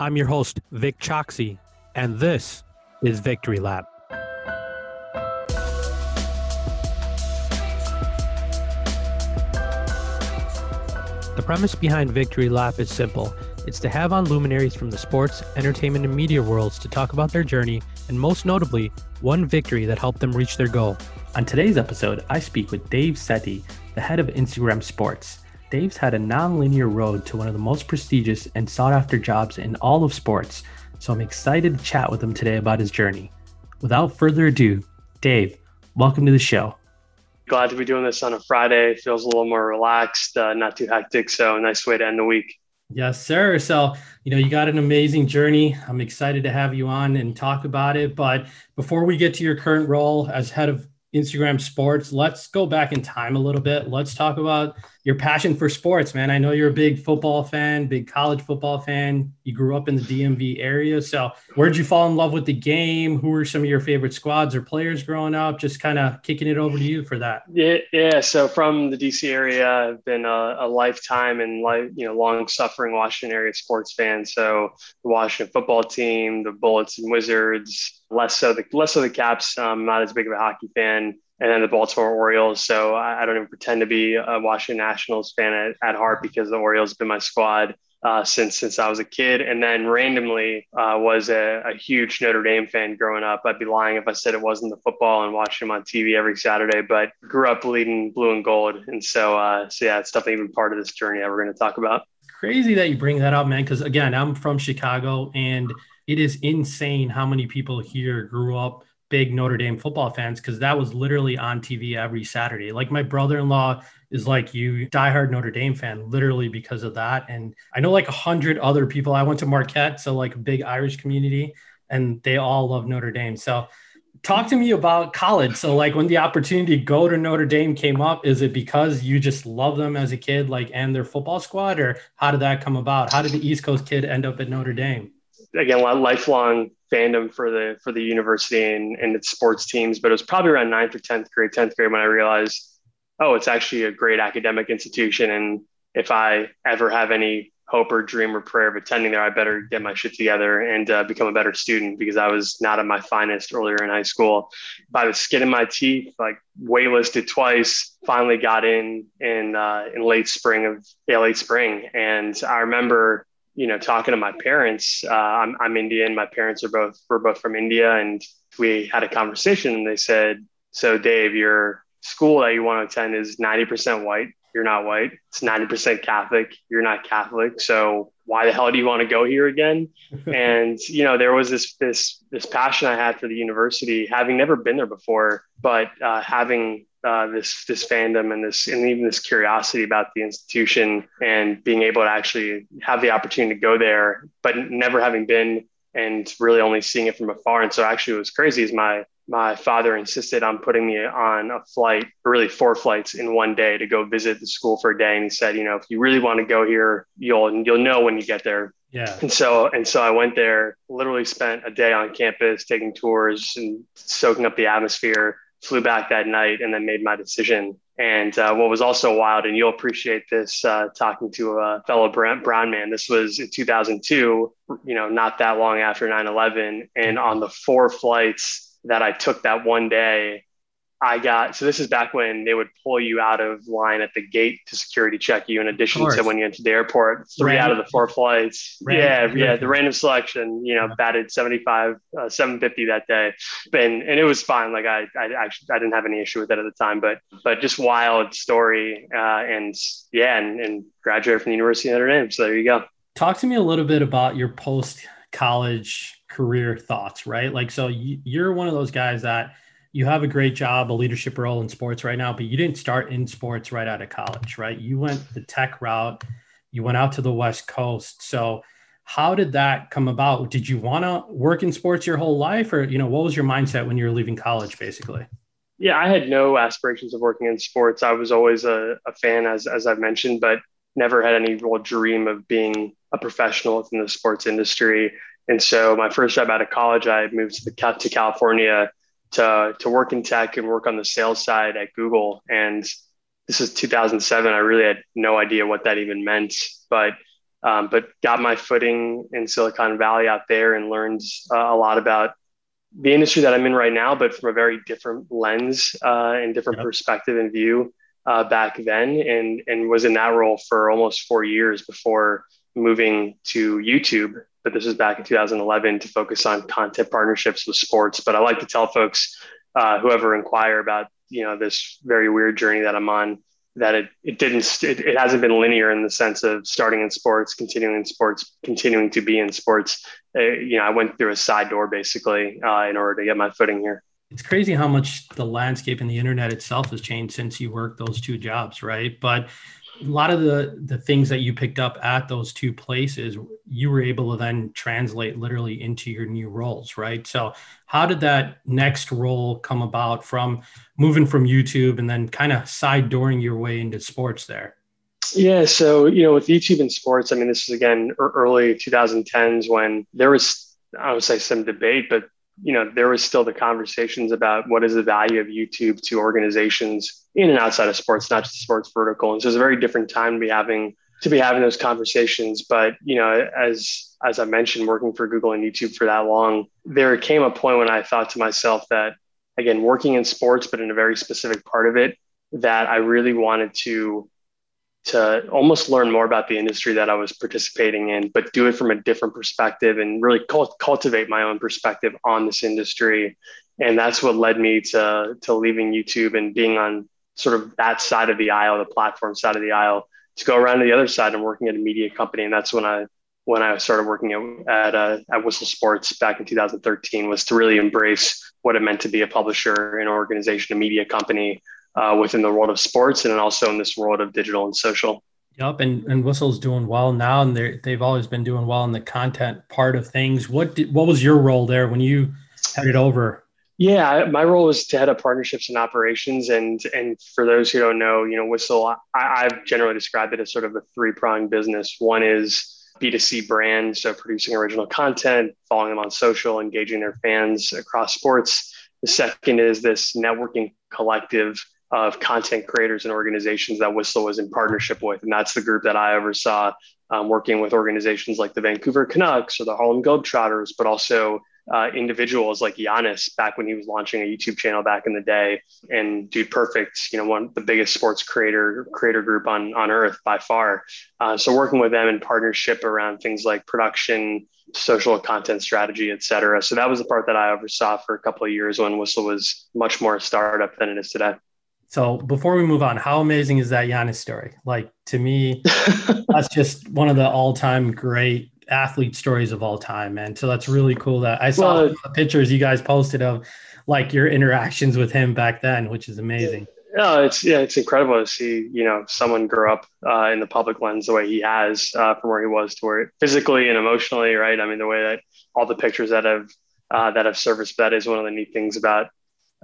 I'm your host, Vic Choxy, and this is Victory Lap. The premise behind Victory Lap is simple. It's to have on luminaries from the sports, entertainment, and media worlds to talk about their journey, and most notably, one victory that helped them reach their goal. On today's episode, I speak with Dave Sethi, the head of Instagram Sports. Dave's had a non-linear road to one of the most prestigious and sought after jobs in all of sports, so I'm excited to chat with him today about his journey. Without further ado, Dave, welcome to the show. Glad to be doing this on a Friday. Feels a little more relaxed, uh, not too hectic. So, nice way to end the week. Yes, sir. So, you know, you got an amazing journey. I'm excited to have you on and talk about it. But before we get to your current role as head of Instagram sports, let's go back in time a little bit. Let's talk about your passion for sports, man. I know you're a big football fan, big college football fan. You grew up in the DMV area. So, where'd you fall in love with the game? Who were some of your favorite squads or players growing up? Just kind of kicking it over to you for that. Yeah, yeah. So, from the DC area, I've been a, a lifetime and life, you know, long-suffering Washington area sports fan. So, the Washington football team, the Bullets and Wizards, less so the less so the Caps. I'm not as big of a hockey fan and then the Baltimore Orioles. So I, I, don't even pretend to be a Washington Nationals fan at, at heart because the Orioles have been my squad uh, since since I was a kid. And then randomly uh, was a, a, huge Notre Dame fan growing up. I'd be lying if I said it wasn't the football and watching them on TV every Saturday. But grew up bleeding blue and gold, and so uh, so yeah, it's definitely even part of this journey that we're going to talk about. Crazy that you bring that up, man. Because again, I'm from Chicago, and it is insane how many people here grew up big Notre Dame football fans because that was literally on TV every Saturday. Like my brother-in-law is like you, diehard Notre Dame fan, literally because of that. And I know like a hundred other people. I went to Marquette, so like a big Irish community, and they all love Notre Dame. So talk to me about college. So like when the opportunity to go to Notre Dame came up, is it because you just love them as a kid, like and their football squad, or how did that come about? How did the East Coast kid end up at Notre Dame? Again, lifelong fandom for the for the university and, and its sports teams, but it was probably around ninth or tenth grade, tenth grade when I realized, oh, it's actually a great academic institution, and if I ever have any hope or dream or prayer of attending there, I better get my shit together and uh, become a better student because I was not at my finest earlier in high school. By the skin of my teeth, like waitlisted twice, finally got in in uh, in late spring of yeah, late spring, and I remember you know, talking to my parents, uh, I'm, I'm Indian. My parents are both, we're both from India. And we had a conversation and they said, so Dave, your school that you want to attend is 90% white. You're not white. It's 90% Catholic. You're not Catholic. So why the hell do you want to go here again? and, you know, there was this, this, this passion I had for the university, having never been there before, but uh, having uh, this this fandom and this and even this curiosity about the institution and being able to actually have the opportunity to go there, but never having been and really only seeing it from afar. And so actually, what was crazy is my my father insisted on putting me on a flight, really four flights in one day to go visit the school for a day. And he said, you know, if you really want to go here, you'll you'll know when you get there. Yeah. And so and so I went there, literally spent a day on campus taking tours and soaking up the atmosphere flew back that night and then made my decision. And uh, what was also wild, and you'll appreciate this uh, talking to a fellow Brown man, this was in 2002, you know, not that long after 9 11. And on the four flights that I took that one day, I got so this is back when they would pull you out of line at the gate to security check you in addition to when you entered the airport. Three random. out of the four flights. Random. Yeah, yeah, the random selection, you know, batted 75, uh, 750 that day. And and it was fine. Like I I actually I didn't have any issue with that at the time, but but just wild story. Uh, and yeah, and, and graduated from the University of Notre Dame. So there you go. Talk to me a little bit about your post college career thoughts, right? Like so you're one of those guys that you have a great job, a leadership role in sports right now, but you didn't start in sports right out of college, right? You went the tech route, you went out to the West Coast. So, how did that come about? Did you want to work in sports your whole life, or you know, what was your mindset when you were leaving college, basically? Yeah, I had no aspirations of working in sports. I was always a, a fan, as as I've mentioned, but never had any real dream of being a professional within the sports industry. And so, my first job out of college, I moved to the to California to to work in tech and work on the sales side at Google. And this is 2007. I really had no idea what that even meant, but um, but got my footing in Silicon Valley out there and learned uh, a lot about the industry that I'm in right now, but from a very different lens uh, and different yep. perspective and view uh, back then, and and was in that role for almost four years before moving to YouTube. But this was back in 2011 to focus on content partnerships with sports. But I like to tell folks, uh, whoever inquire about you know this very weird journey that I'm on, that it, it didn't it, it hasn't been linear in the sense of starting in sports continuing in sports continuing to be in sports. Uh, you know i went through a side door basically uh, in order to get my footing here. It's crazy how much the landscape and the internet itself has changed since you worked those two jobs right? But a lot of the the things that you picked up at those two places you were able to then translate literally into your new roles right? So how did that next role come about from moving from youtube and then kind of side dooring your way into sports there? Yeah so you know with youtube and sports i mean this is again early 2010s when there was i would say some debate but you know, there was still the conversations about what is the value of YouTube to organizations in and outside of sports, not just sports vertical. And so it's a very different time to be having to be having those conversations. But you know, as as I mentioned, working for Google and YouTube for that long, there came a point when I thought to myself that again, working in sports, but in a very specific part of it, that I really wanted to to almost learn more about the industry that I was participating in, but do it from a different perspective and really cult- cultivate my own perspective on this industry. And that's what led me to, to leaving YouTube and being on sort of that side of the aisle, the platform side of the aisle, to go around to the other side and working at a media company. And that's when I when I started working at at, uh, at Whistle Sports back in 2013 was to really embrace what it meant to be a publisher, an organization, a media company uh, within the world of sports and also in this world of digital and social. Yep, and, and Whistle's doing well now, and they they've always been doing well in the content part of things. What did, what was your role there when you headed over? Yeah, my role was to head up partnerships and operations, and and for those who don't know, you know, Whistle, I, I've generally described it as sort of a three pronged business. One is B2C brand, so producing original content, following them on social, engaging their fans across sports. The second is this networking collective of content creators and organizations that Whistle was in partnership with. And that's the group that I oversaw um, working with organizations like the Vancouver Canucks or the Harlem Globetrotters, but also uh, individuals like Giannis back when he was launching a YouTube channel back in the day, and Dude Perfect, you know, one of the biggest sports creator creator group on on earth by far. Uh, so working with them in partnership around things like production, social content strategy, et cetera. So that was the part that I oversaw for a couple of years when Whistle was much more a startup than it is today. So before we move on, how amazing is that Giannis story? Like to me, that's just one of the all-time great athlete stories of all time, man. So that's really cool that I saw well, the pictures you guys posted of like your interactions with him back then, which is amazing. Yeah, it's yeah, it's incredible to see you know someone grow up uh, in the public lens the way he has uh, from where he was to where physically and emotionally, right? I mean, the way that all the pictures that have uh, that have surfaced that is one of the neat things about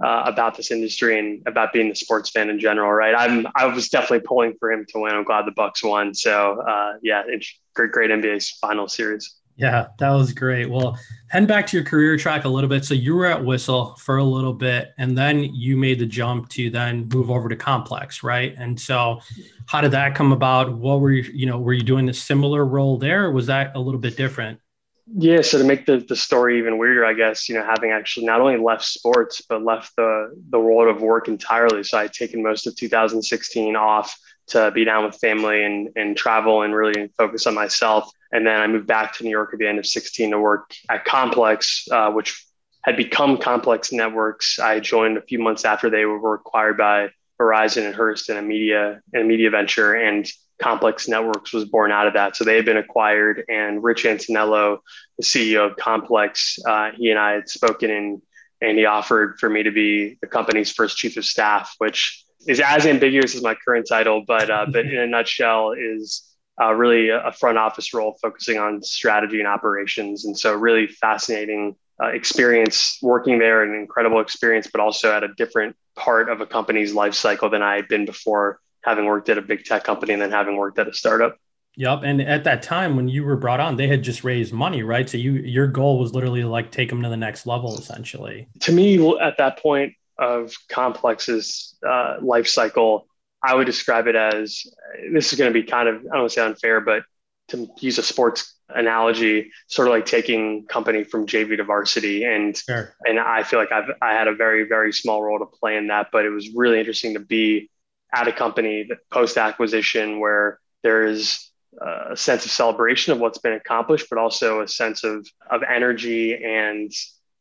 uh, about this industry and about being the sports fan in general, right? I'm I was definitely pulling for him to win. I'm glad the Bucks won. So uh, yeah, it's great, great NBA final series. Yeah, that was great. Well, head back to your career track a little bit. So you were at Whistle for a little bit, and then you made the jump to then move over to Complex, right? And so, how did that come about? What were you, you know, were you doing a similar role there, was that a little bit different? Yeah, so to make the, the story even weirder, I guess, you know, having actually not only left sports, but left the, the world of work entirely. So I had taken most of 2016 off to be down with family and, and travel and really focus on myself. And then I moved back to New York at the end of 16 to work at Complex, uh, which had become Complex Networks. I joined a few months after they were acquired by Verizon and Hearst and a media and a media venture. And Complex Networks was born out of that. So they had been acquired, and Rich Antonello, the CEO of Complex, uh, he and I had spoken, and and he offered for me to be the company's first chief of staff, which is as ambiguous as my current title, but uh, but in a nutshell is uh, really a front office role focusing on strategy and operations. And so, really fascinating uh, experience working there, an incredible experience, but also at a different part of a company's life cycle than I had been before having worked at a big tech company and then having worked at a startup. Yep. And at that time when you were brought on, they had just raised money, right? So you your goal was literally like take them to the next level, essentially. To me, at that point of Complex's uh, life cycle, I would describe it as this is going to be kind of I don't want to say unfair, but to use a sports analogy, sort of like taking company from JV to varsity. And sure. and I feel like I've I had a very, very small role to play in that. But it was really interesting to be at a company post acquisition where there is a sense of celebration of what's been accomplished, but also a sense of of energy and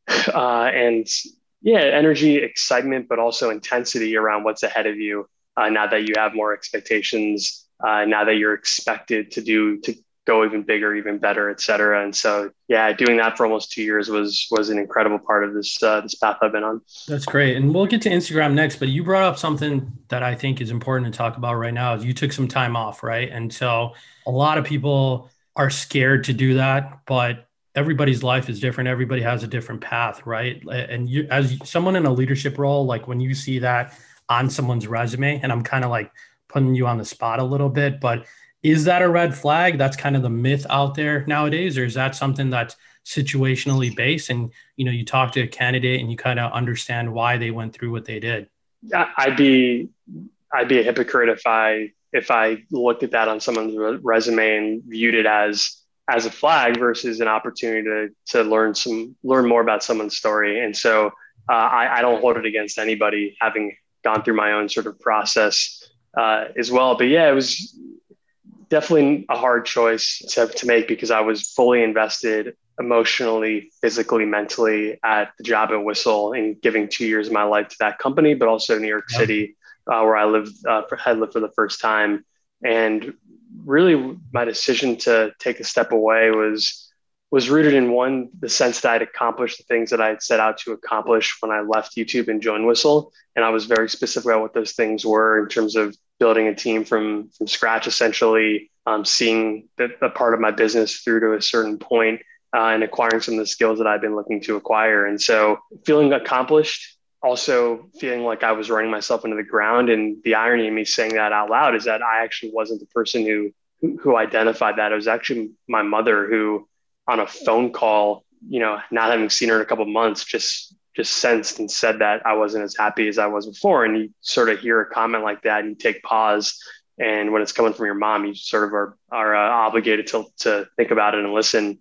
uh, and yeah, energy, excitement, but also intensity around what's ahead of you. Uh, now that you have more expectations, uh, now that you're expected to do to go even bigger, even better, et cetera. And so, yeah, doing that for almost two years was was an incredible part of this uh, this path I've been on. That's great, and we'll get to Instagram next. But you brought up something that I think is important to talk about right now. Is you took some time off, right? And so, a lot of people are scared to do that, but everybody's life is different. Everybody has a different path, right? And you, as someone in a leadership role, like when you see that on someone's resume, and I'm kind of like putting you on the spot a little bit, but is that a red flag? That's kind of the myth out there nowadays, or is that something that's situationally based? And you know, you talk to a candidate and you kind of understand why they went through what they did. I'd be, I'd be a hypocrite if I if I looked at that on someone's resume and viewed it as as a flag versus an opportunity to to learn some learn more about someone's story. And so uh, I, I, don't hold it against anybody having gone through my own sort of process uh, as well. But yeah, it was definitely a hard choice to, to make because I was fully invested emotionally, physically, mentally at the job at Whistle and giving two years of my life to that company, but also New York yeah. City, uh, where I lived, uh, for, had lived for the first time. And really, my decision to take a step away was was rooted in one the sense that I'd accomplished the things that I had set out to accomplish when I left YouTube and joined Whistle, and I was very specific about what those things were in terms of building a team from from scratch, essentially um, seeing the, the, part of my business through to a certain point, uh, and acquiring some of the skills that I've been looking to acquire. And so, feeling accomplished, also feeling like I was running myself into the ground. And the irony of me saying that out loud is that I actually wasn't the person who who, identified that. It was actually my mother who, on a phone call, you know, not having seen her in a couple months, just just sensed and said that I wasn't as happy as I was before. And you sort of hear a comment like that and you take pause. And when it's coming from your mom, you sort of are, are uh, obligated to, to think about it and listen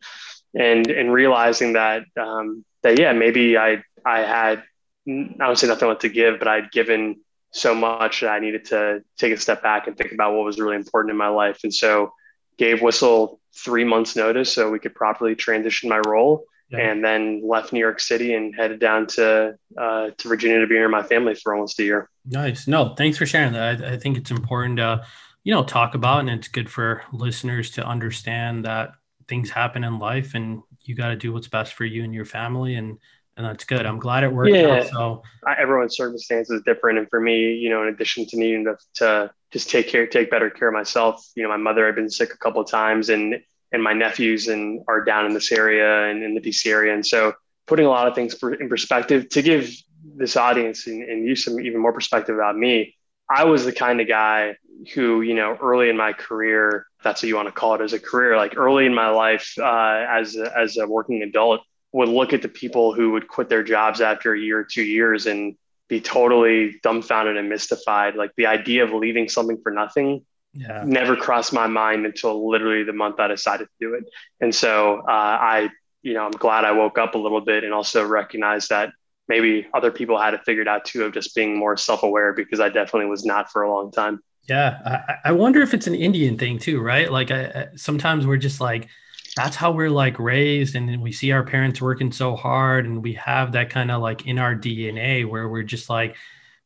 and, and realizing that, um, that, yeah, maybe I, I had, I don't say nothing left to give, but I'd given so much that I needed to take a step back and think about what was really important in my life. And so gave Whistle three months notice so we could properly transition my role yeah. and then left New York City and headed down to uh, to Virginia to be near my family for almost a year. Nice. No, thanks for sharing that. I, I think it's important to you know talk about, and it's good for listeners to understand that things happen in life, and you got to do what's best for you and your family, and and that's good. I'm glad it worked yeah. out. So everyone's circumstance is different, and for me, you know, in addition to needing to, to just take care, take better care of myself, you know, my mother had been sick a couple of times, and and my nephews and are down in this area and in the DC area. And so putting a lot of things in perspective to give this audience and, and you some even more perspective about me, I was the kind of guy who, you know, early in my career, that's what you want to call it as a career, like early in my life uh, as, a, as a working adult, would look at the people who would quit their jobs after a year or two years and be totally dumbfounded and mystified. Like the idea of leaving something for nothing yeah. never crossed my mind until literally the month I decided to do it. And so uh, I, you know, I'm glad I woke up a little bit and also recognized that maybe other people had it figured out too of just being more self-aware because I definitely was not for a long time. Yeah, I, I wonder if it's an Indian thing too, right? Like I, I, sometimes we're just like, that's how we're like raised, and we see our parents working so hard, and we have that kind of like in our DNA where we're just like,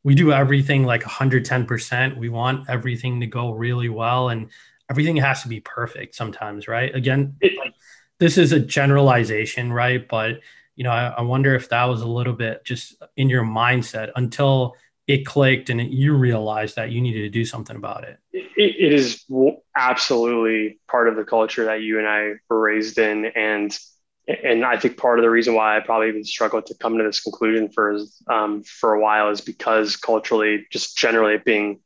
we do everything like 110%. We want everything to go really well and everything has to be perfect sometimes, right? Again, it, like, this is a generalization, right? But you know, I, I, wonder if that was a little bit just in your mindset until it clicked and it, you realized that you needed to do something about it. it. It is absolutely part of the culture that you and I were raised in, and and I think part of the reason why I probably even struggled to come to this conclusion for um, for a while is because culturally, just generally being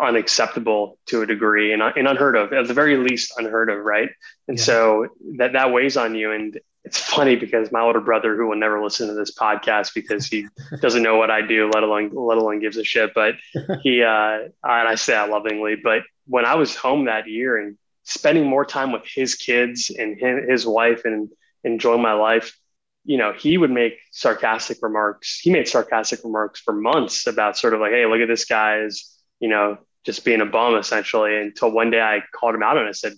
unacceptable to a degree and, and unheard of, at the very least unheard of, right? And yeah. so that that weighs on you. And it's funny because my older brother, who will never listen to this podcast because he doesn't know what I do, let alone let alone gives a shit, but he uh, and I say that lovingly, but when I was home that year and spending more time with his kids and him, his wife and enjoying my life, you know, he would make sarcastic remarks. He made sarcastic remarks for months about sort of like, hey, look at this guy's, you know, just being a bum essentially. Until one day I called him out and I said,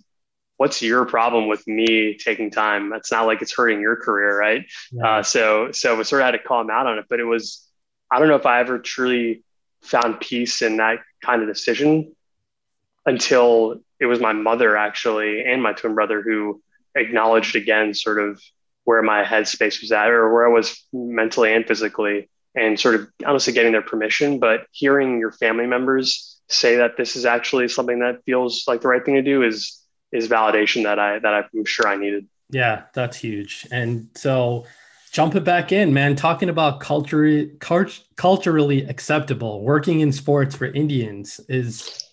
what's your problem with me taking time? That's not like it's hurting your career, right? Yeah. Uh, so, so we sort of had to call him out on it, but it was, I don't know if I ever truly found peace in that kind of decision until it was my mother actually and my twin brother who acknowledged again sort of where my headspace was at or where I was mentally and physically and sort of honestly getting their permission but hearing your family members say that this is actually something that feels like the right thing to do is is validation that I that I'm sure I needed. Yeah, that's huge. And so jump it back in, man. Talking about culture, cult, culturally acceptable, working in sports for Indians is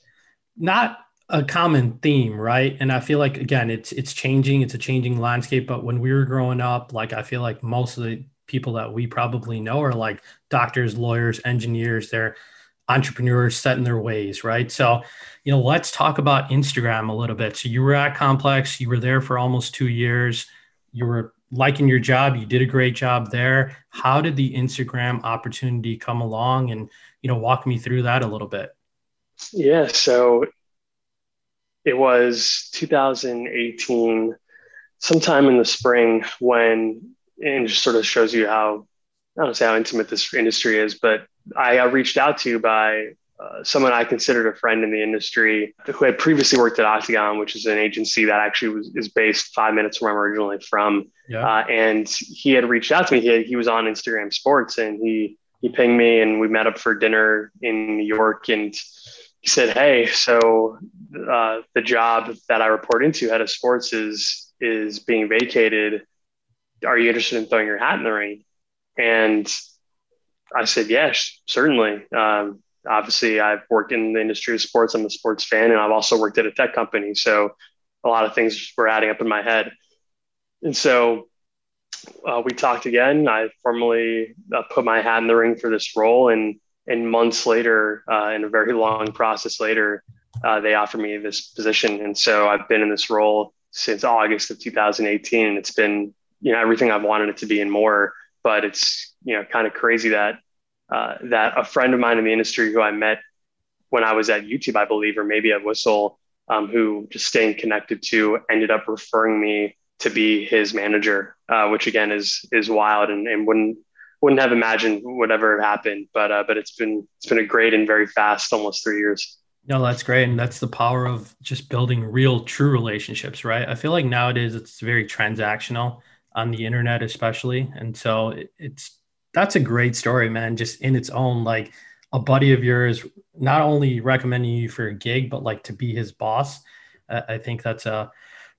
not a common theme, right? And I feel like again, it's it's changing. It's a changing landscape. But when we were growing up, like I feel like most of the people that we probably know are like doctors, lawyers, engineers. They're entrepreneurs set in their ways, right? So, you know, let's talk about Instagram a little bit. So, you were at Complex, you were there for almost two years, you were liking your job, you did a great job there. How did the Instagram opportunity come along? And, you know, walk me through that a little bit. Yeah. So, it was 2018, sometime in the spring, when, and it just sort of shows you how, I don't say how intimate this industry is, but I got reached out to by uh, someone I considered a friend in the industry who had previously worked at Octagon, which is an agency that actually was, is based five minutes from where I'm originally from. Yeah. Uh, and he had reached out to me. He, had, he was on Instagram Sports and he he pinged me and we met up for dinner in New York. And said, "Hey, so uh, the job that I report into, head of sports, is is being vacated. Are you interested in throwing your hat in the ring?" And I said, yes, certainly. Um, obviously, I've worked in the industry of sports. I'm a sports fan, and I've also worked at a tech company. So a lot of things were adding up in my head. And so uh, we talked again. I formally uh, put my hat in the ring for this role, and and months later, uh, in a very long process later, uh, they offered me this position. And so I've been in this role since August of 2018, and it's been you know everything I've wanted it to be and more. But it's you know kind of crazy that uh, that a friend of mine in the industry who I met when I was at YouTube, I believe, or maybe at Whistle, um, who just staying connected to, ended up referring me to be his manager, uh, which again is is wild and, and wouldn't wouldn't have imagined would ever happen. But uh, but it's been it's been a great and very fast almost three years. No, that's great, and that's the power of just building real, true relationships, right? I feel like nowadays it's very transactional on the internet, especially, and so it, it's that's a great story, man. Just in its own, like a buddy of yours, not only recommending you for a gig, but like to be his boss. I think that's a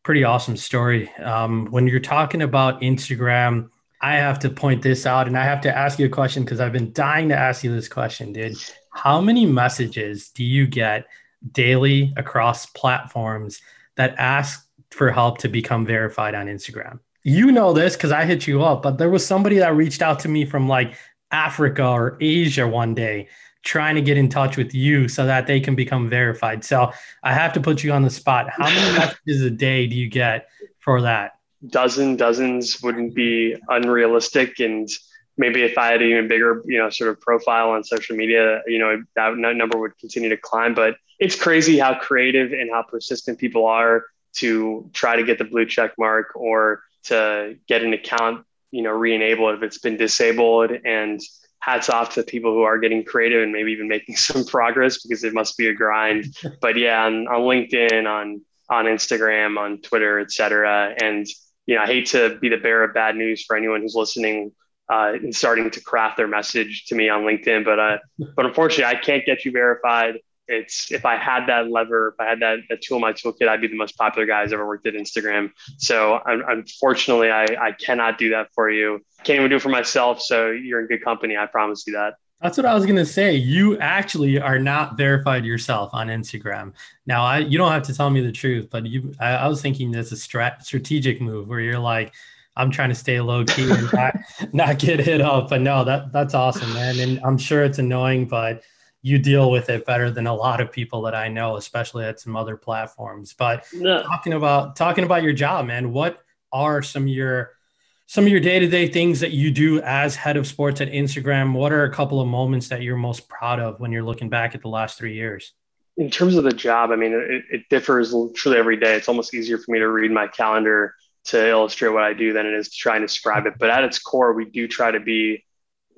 pretty awesome story. Um, when you're talking about Instagram, I have to point this out and I have to ask you a question because I've been dying to ask you this question, dude. How many messages do you get daily across platforms that ask for help to become verified on Instagram? you know this because I hit you up, but there was somebody that reached out to me from like Africa or Asia one day trying to get in touch with you so that they can become verified. So I have to put you on the spot. How many messages a day do you get for that? Dozen, dozens wouldn't be unrealistic. And maybe if I had an even bigger, you know, sort of profile on social media, you know, that number would continue to climb. But it's crazy how creative and how persistent people are to try to get the blue check mark or to get an account, you know, re-enabled if it's been disabled. And hats off to people who are getting creative and maybe even making some progress because it must be a grind. but yeah, on, on LinkedIn, on on Instagram, on Twitter, etc. And you know, I hate to be the bearer of bad news for anyone who's listening uh, and starting to craft their message to me on LinkedIn, but uh, but unfortunately, I can't get you verified it's if I had that lever, if I had that, that tool in my toolkit, I'd be the most popular guy who's ever worked at Instagram. So unfortunately, I, I cannot do that for you. Can't even do it for myself. So you're in good company. I promise you that. That's what I was gonna say. You actually are not verified yourself on Instagram. Now, I you don't have to tell me the truth, but you, I, I was thinking this a strat, strategic move where you're like, I'm trying to stay low key and not, not get hit up. But no, that that's awesome, man. And I'm sure it's annoying, but you deal with it better than a lot of people that I know, especially at some other platforms. But no. talking about talking about your job, man, what are some of your some of your day-to-day things that you do as head of sports at Instagram? What are a couple of moments that you're most proud of when you're looking back at the last three years? In terms of the job, I mean, it, it differs truly every day. It's almost easier for me to read my calendar to illustrate what I do than it is to try and describe it. But at its core, we do try to be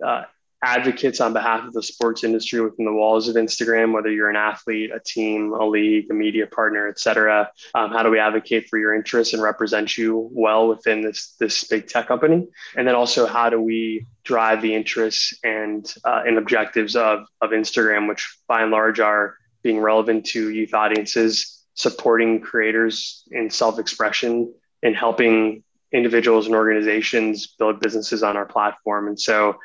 uh, advocates on behalf of the sports industry within the walls of Instagram, whether you're an athlete, a team, a league, a media partner, et cetera. Um, how do we advocate for your interests and represent you well within this, this big tech company? And then also, how do we drive the interests and, uh, and objectives of, of Instagram, which by and large are being relevant to youth audiences, supporting creators in self expression, and helping individuals and organizations build businesses on our platform. And so,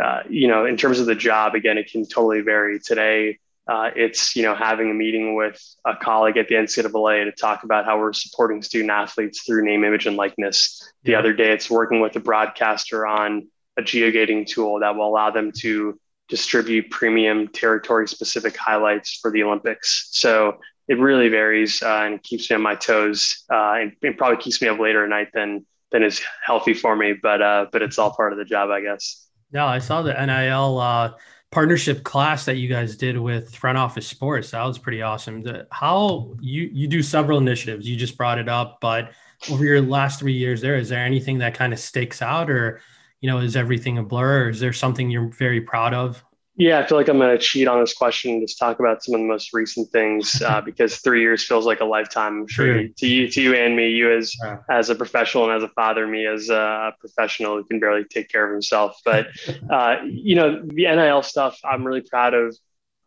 uh, you know, in terms of the job, again, it can totally vary. Today, uh, it's you know having a meeting with a colleague at the NCAA to talk about how we're supporting student athletes through name, image, and likeness. The other day, it's working with a broadcaster on a geogating tool that will allow them to distribute premium territory-specific highlights for the Olympics. So it really varies uh, and keeps me on my toes, uh, and, and, probably keeps me up later at night than than is healthy for me. But uh, but it's all part of the job, I guess. Yeah, I saw the NIL uh, partnership class that you guys did with Front Office Sports. That was pretty awesome. The, how you you do several initiatives. You just brought it up, but over your last three years, there is there anything that kind of sticks out, or you know, is everything a blur? Or is there something you're very proud of? Yeah, I feel like I'm going to cheat on this question and just talk about some of the most recent things uh, because three years feels like a lifetime. I'm sure to you, to you and me, you as yeah. as a professional and as a father, me as a professional who can barely take care of himself. But uh, you know, the NIL stuff, I'm really proud of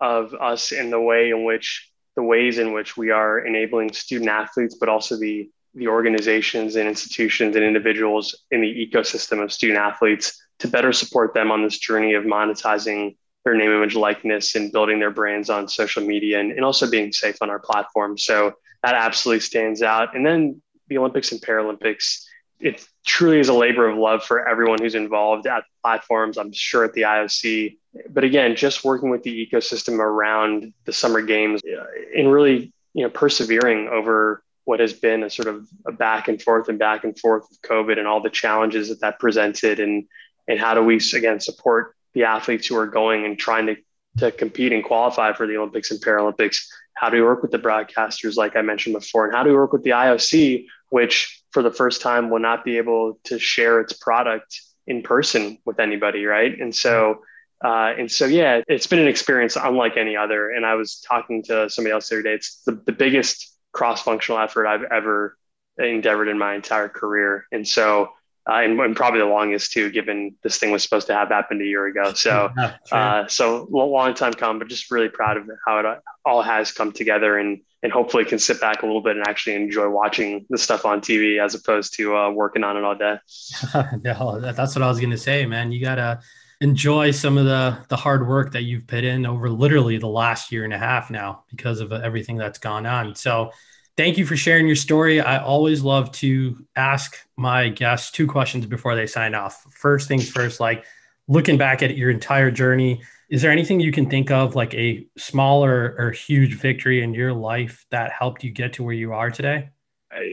of us in the way in which the ways in which we are enabling student athletes, but also the the organizations and institutions and individuals in the ecosystem of student athletes to better support them on this journey of monetizing their name, image, likeness, and building their brands on social media and, and also being safe on our platform. So that absolutely stands out. And then the Olympics and Paralympics, it truly is a labor of love for everyone who's involved at platforms, I'm sure at the IOC. But again, just working with the ecosystem around the summer games uh, and really, you know, persevering over what has been a sort of a back and forth and back and forth of COVID and all the challenges that that presented and and how do we again support the athletes who are going and trying to, to compete and qualify for the Olympics and Paralympics? How do we work with the broadcasters, like I mentioned before? And how do we work with the IOC, which for the first time will not be able to share its product in person with anybody, right? And so, uh, and so, yeah, it's been an experience unlike any other. And I was talking to somebody else the other day. It's the, the biggest cross-functional effort I've ever endeavored in my entire career. And so uh, and, and, probably the longest too, given this thing was supposed to have happened a year ago. So, uh, so long time come, but just really proud of how it all has come together, and and hopefully can sit back a little bit and actually enjoy watching the stuff on TV as opposed to uh, working on it all day. no, that's what I was gonna say, man. You gotta enjoy some of the the hard work that you've put in over literally the last year and a half now because of everything that's gone on. So thank you for sharing your story. I always love to ask my guests two questions before they sign off. First things first, like looking back at your entire journey, is there anything you can think of like a smaller or huge victory in your life that helped you get to where you are today?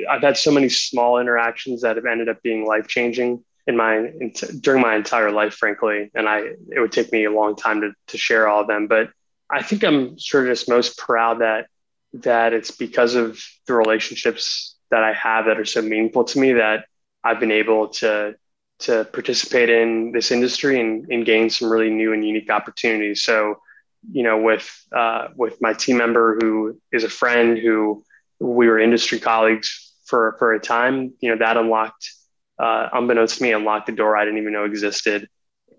I've had so many small interactions that have ended up being life changing in my in, during my entire life, frankly. And I it would take me a long time to to share all of them, but I think I'm sort of just most proud that that it's because of the relationships that I have that are so meaningful to me that I've been able to to participate in this industry and, and gain some really new and unique opportunities. So, you know, with uh, with my team member who is a friend who we were industry colleagues for for a time, you know, that unlocked, uh, unbeknownst to me, unlocked the door I didn't even know existed.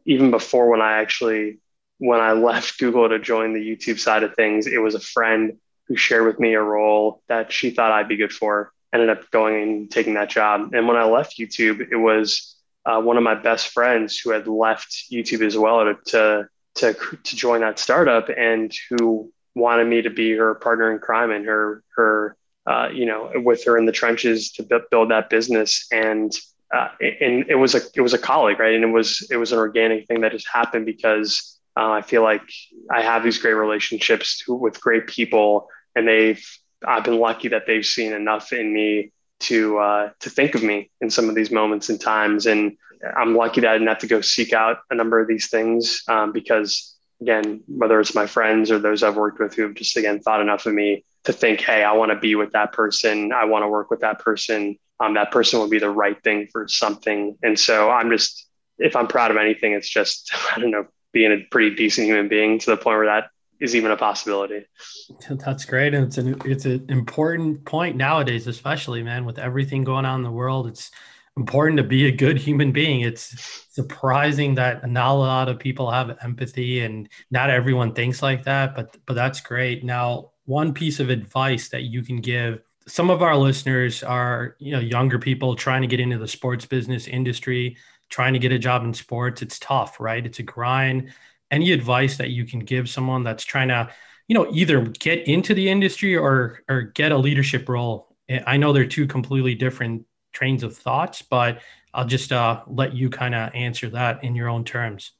Even before when I actually when I left Google to join the YouTube side of things, it was a friend who shared with me a role that she thought I'd be good for. Ended up going and taking that job. And when I left YouTube, it was uh, one of my best friends who had left YouTube as well to, to to join that startup and who wanted me to be her partner in crime and her her uh, you know with her in the trenches to build that business and uh, and it was a it was a colleague right and it was it was an organic thing that just happened because Uh, I feel like I have these great relationships with great people, and they've I've been lucky that they've seen enough in me to uh, to think of me in some of these moments and times. And I'm lucky that I didn't have to go seek out a number of these things um, because, again, whether it's my friends or those I've worked with who have just again thought enough of me to think, hey, I want to be with that person. I want to work with that person. Um, that person will be the right thing for something. And so I'm just, if I'm proud of anything, it's just I don't know, being a pretty decent human being to the point where that is even a possibility. That's great, and it's an it's an important point nowadays, especially man, with everything going on in the world. It's important to be a good human being. It's surprising that not a lot of people have empathy, and not everyone thinks like that. But but that's great. Now, one piece of advice that you can give some of our listeners are you know younger people trying to get into the sports business industry trying to get a job in sports it's tough right? It's a grind. Any advice that you can give someone that's trying to you know either get into the industry or or get a leadership role? I know they're two completely different trains of thoughts but i'll just uh, let you kind of answer that in your own terms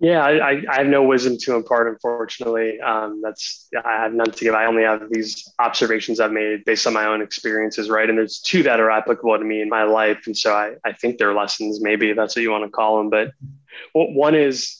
yeah I, I have no wisdom to impart unfortunately. Um, that's i have none to give. I only have these observations i've made based on my own experiences right? And there's two that are applicable to me in my life and so i, I think they're lessons maybe that's what you want to call them. But one is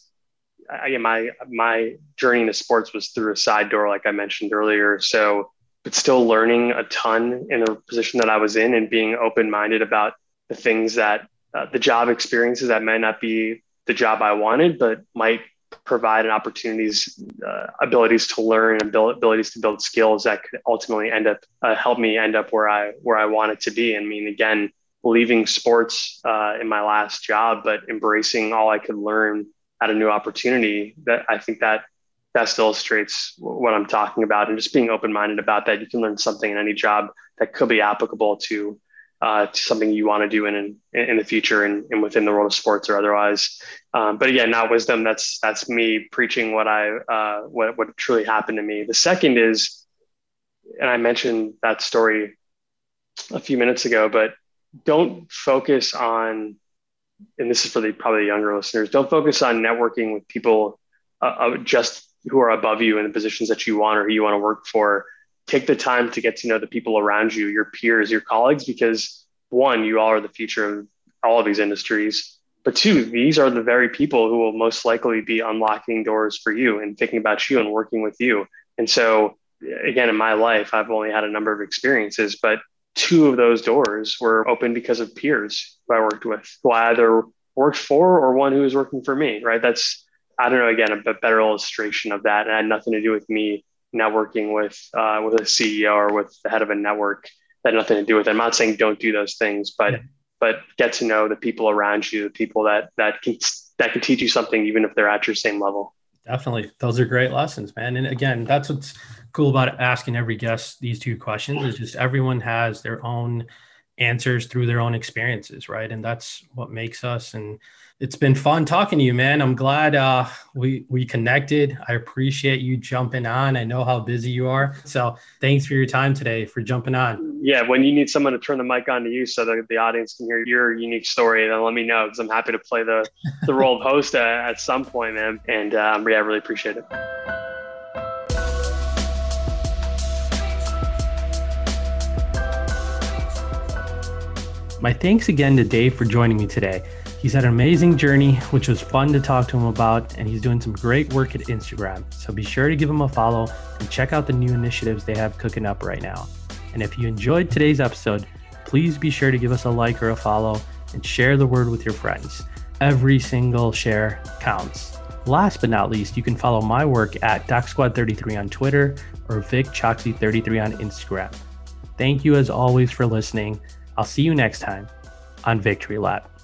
again, my my journey into sports was through a side door, like I mentioned earlier. So, but still learning a ton in the position that I was in, and being open minded about the things that uh, the job experiences that might not be the job I wanted, but might provide an opportunities, uh, abilities to learn, and abilities to build skills that could ultimately end up uh, help me end up where I where I wanted to be. I mean, again, leaving sports uh, in my last job, but embracing all I could learn at a new opportunity that I think that best illustrates what I'm talking about and just being open-minded about that. You can learn something in any job that could be applicable to, uh, to something you want to do in, in, in the future and, and, within the world of sports or otherwise. Um, but again, not wisdom. That's, that's me preaching what I, uh, what, what truly happened to me. The second is, and I mentioned that story a few minutes ago, but don't focus on and this is for the probably younger listeners, don't focus on networking with people uh, uh, just who are above you in the positions that you want or who you want to work for. Take the time to get to know the people around you, your peers, your colleagues, because one, you all are the future of all of these industries. But two, these are the very people who will most likely be unlocking doors for you and thinking about you and working with you. And so, again, in my life, I've only had a number of experiences, but two of those doors were open because of peers who I worked with, who I either worked for or one who was working for me, right? That's, I don't know, again, a better illustration of that. It had nothing to do with me networking with, uh, with a CEO or with the head of a network. That had nothing to do with it. I'm not saying don't do those things, but, yeah. but get to know the people around you, the people that, that can, that can teach you something, even if they're at your same level. Definitely. Those are great lessons, man. And again, that's what's cool about asking every guest these two questions is just everyone has their own answers through their own experiences, right? And that's what makes us. And it's been fun talking to you, man. I'm glad uh, we we connected. I appreciate you jumping on. I know how busy you are, so thanks for your time today for jumping on. Yeah, when you need someone to turn the mic on to you so that the audience can hear your unique story, then let me know because I'm happy to play the the role of host at, at some point, man. And um, yeah, I really appreciate it. My thanks again to Dave for joining me today. He's had an amazing journey, which was fun to talk to him about, and he's doing some great work at Instagram. So be sure to give him a follow and check out the new initiatives they have cooking up right now. And if you enjoyed today's episode, please be sure to give us a like or a follow and share the word with your friends. Every single share counts. Last but not least, you can follow my work at DocSquad33 on Twitter or VicChoxy33 on Instagram. Thank you as always for listening. I'll see you next time on Victory Lap.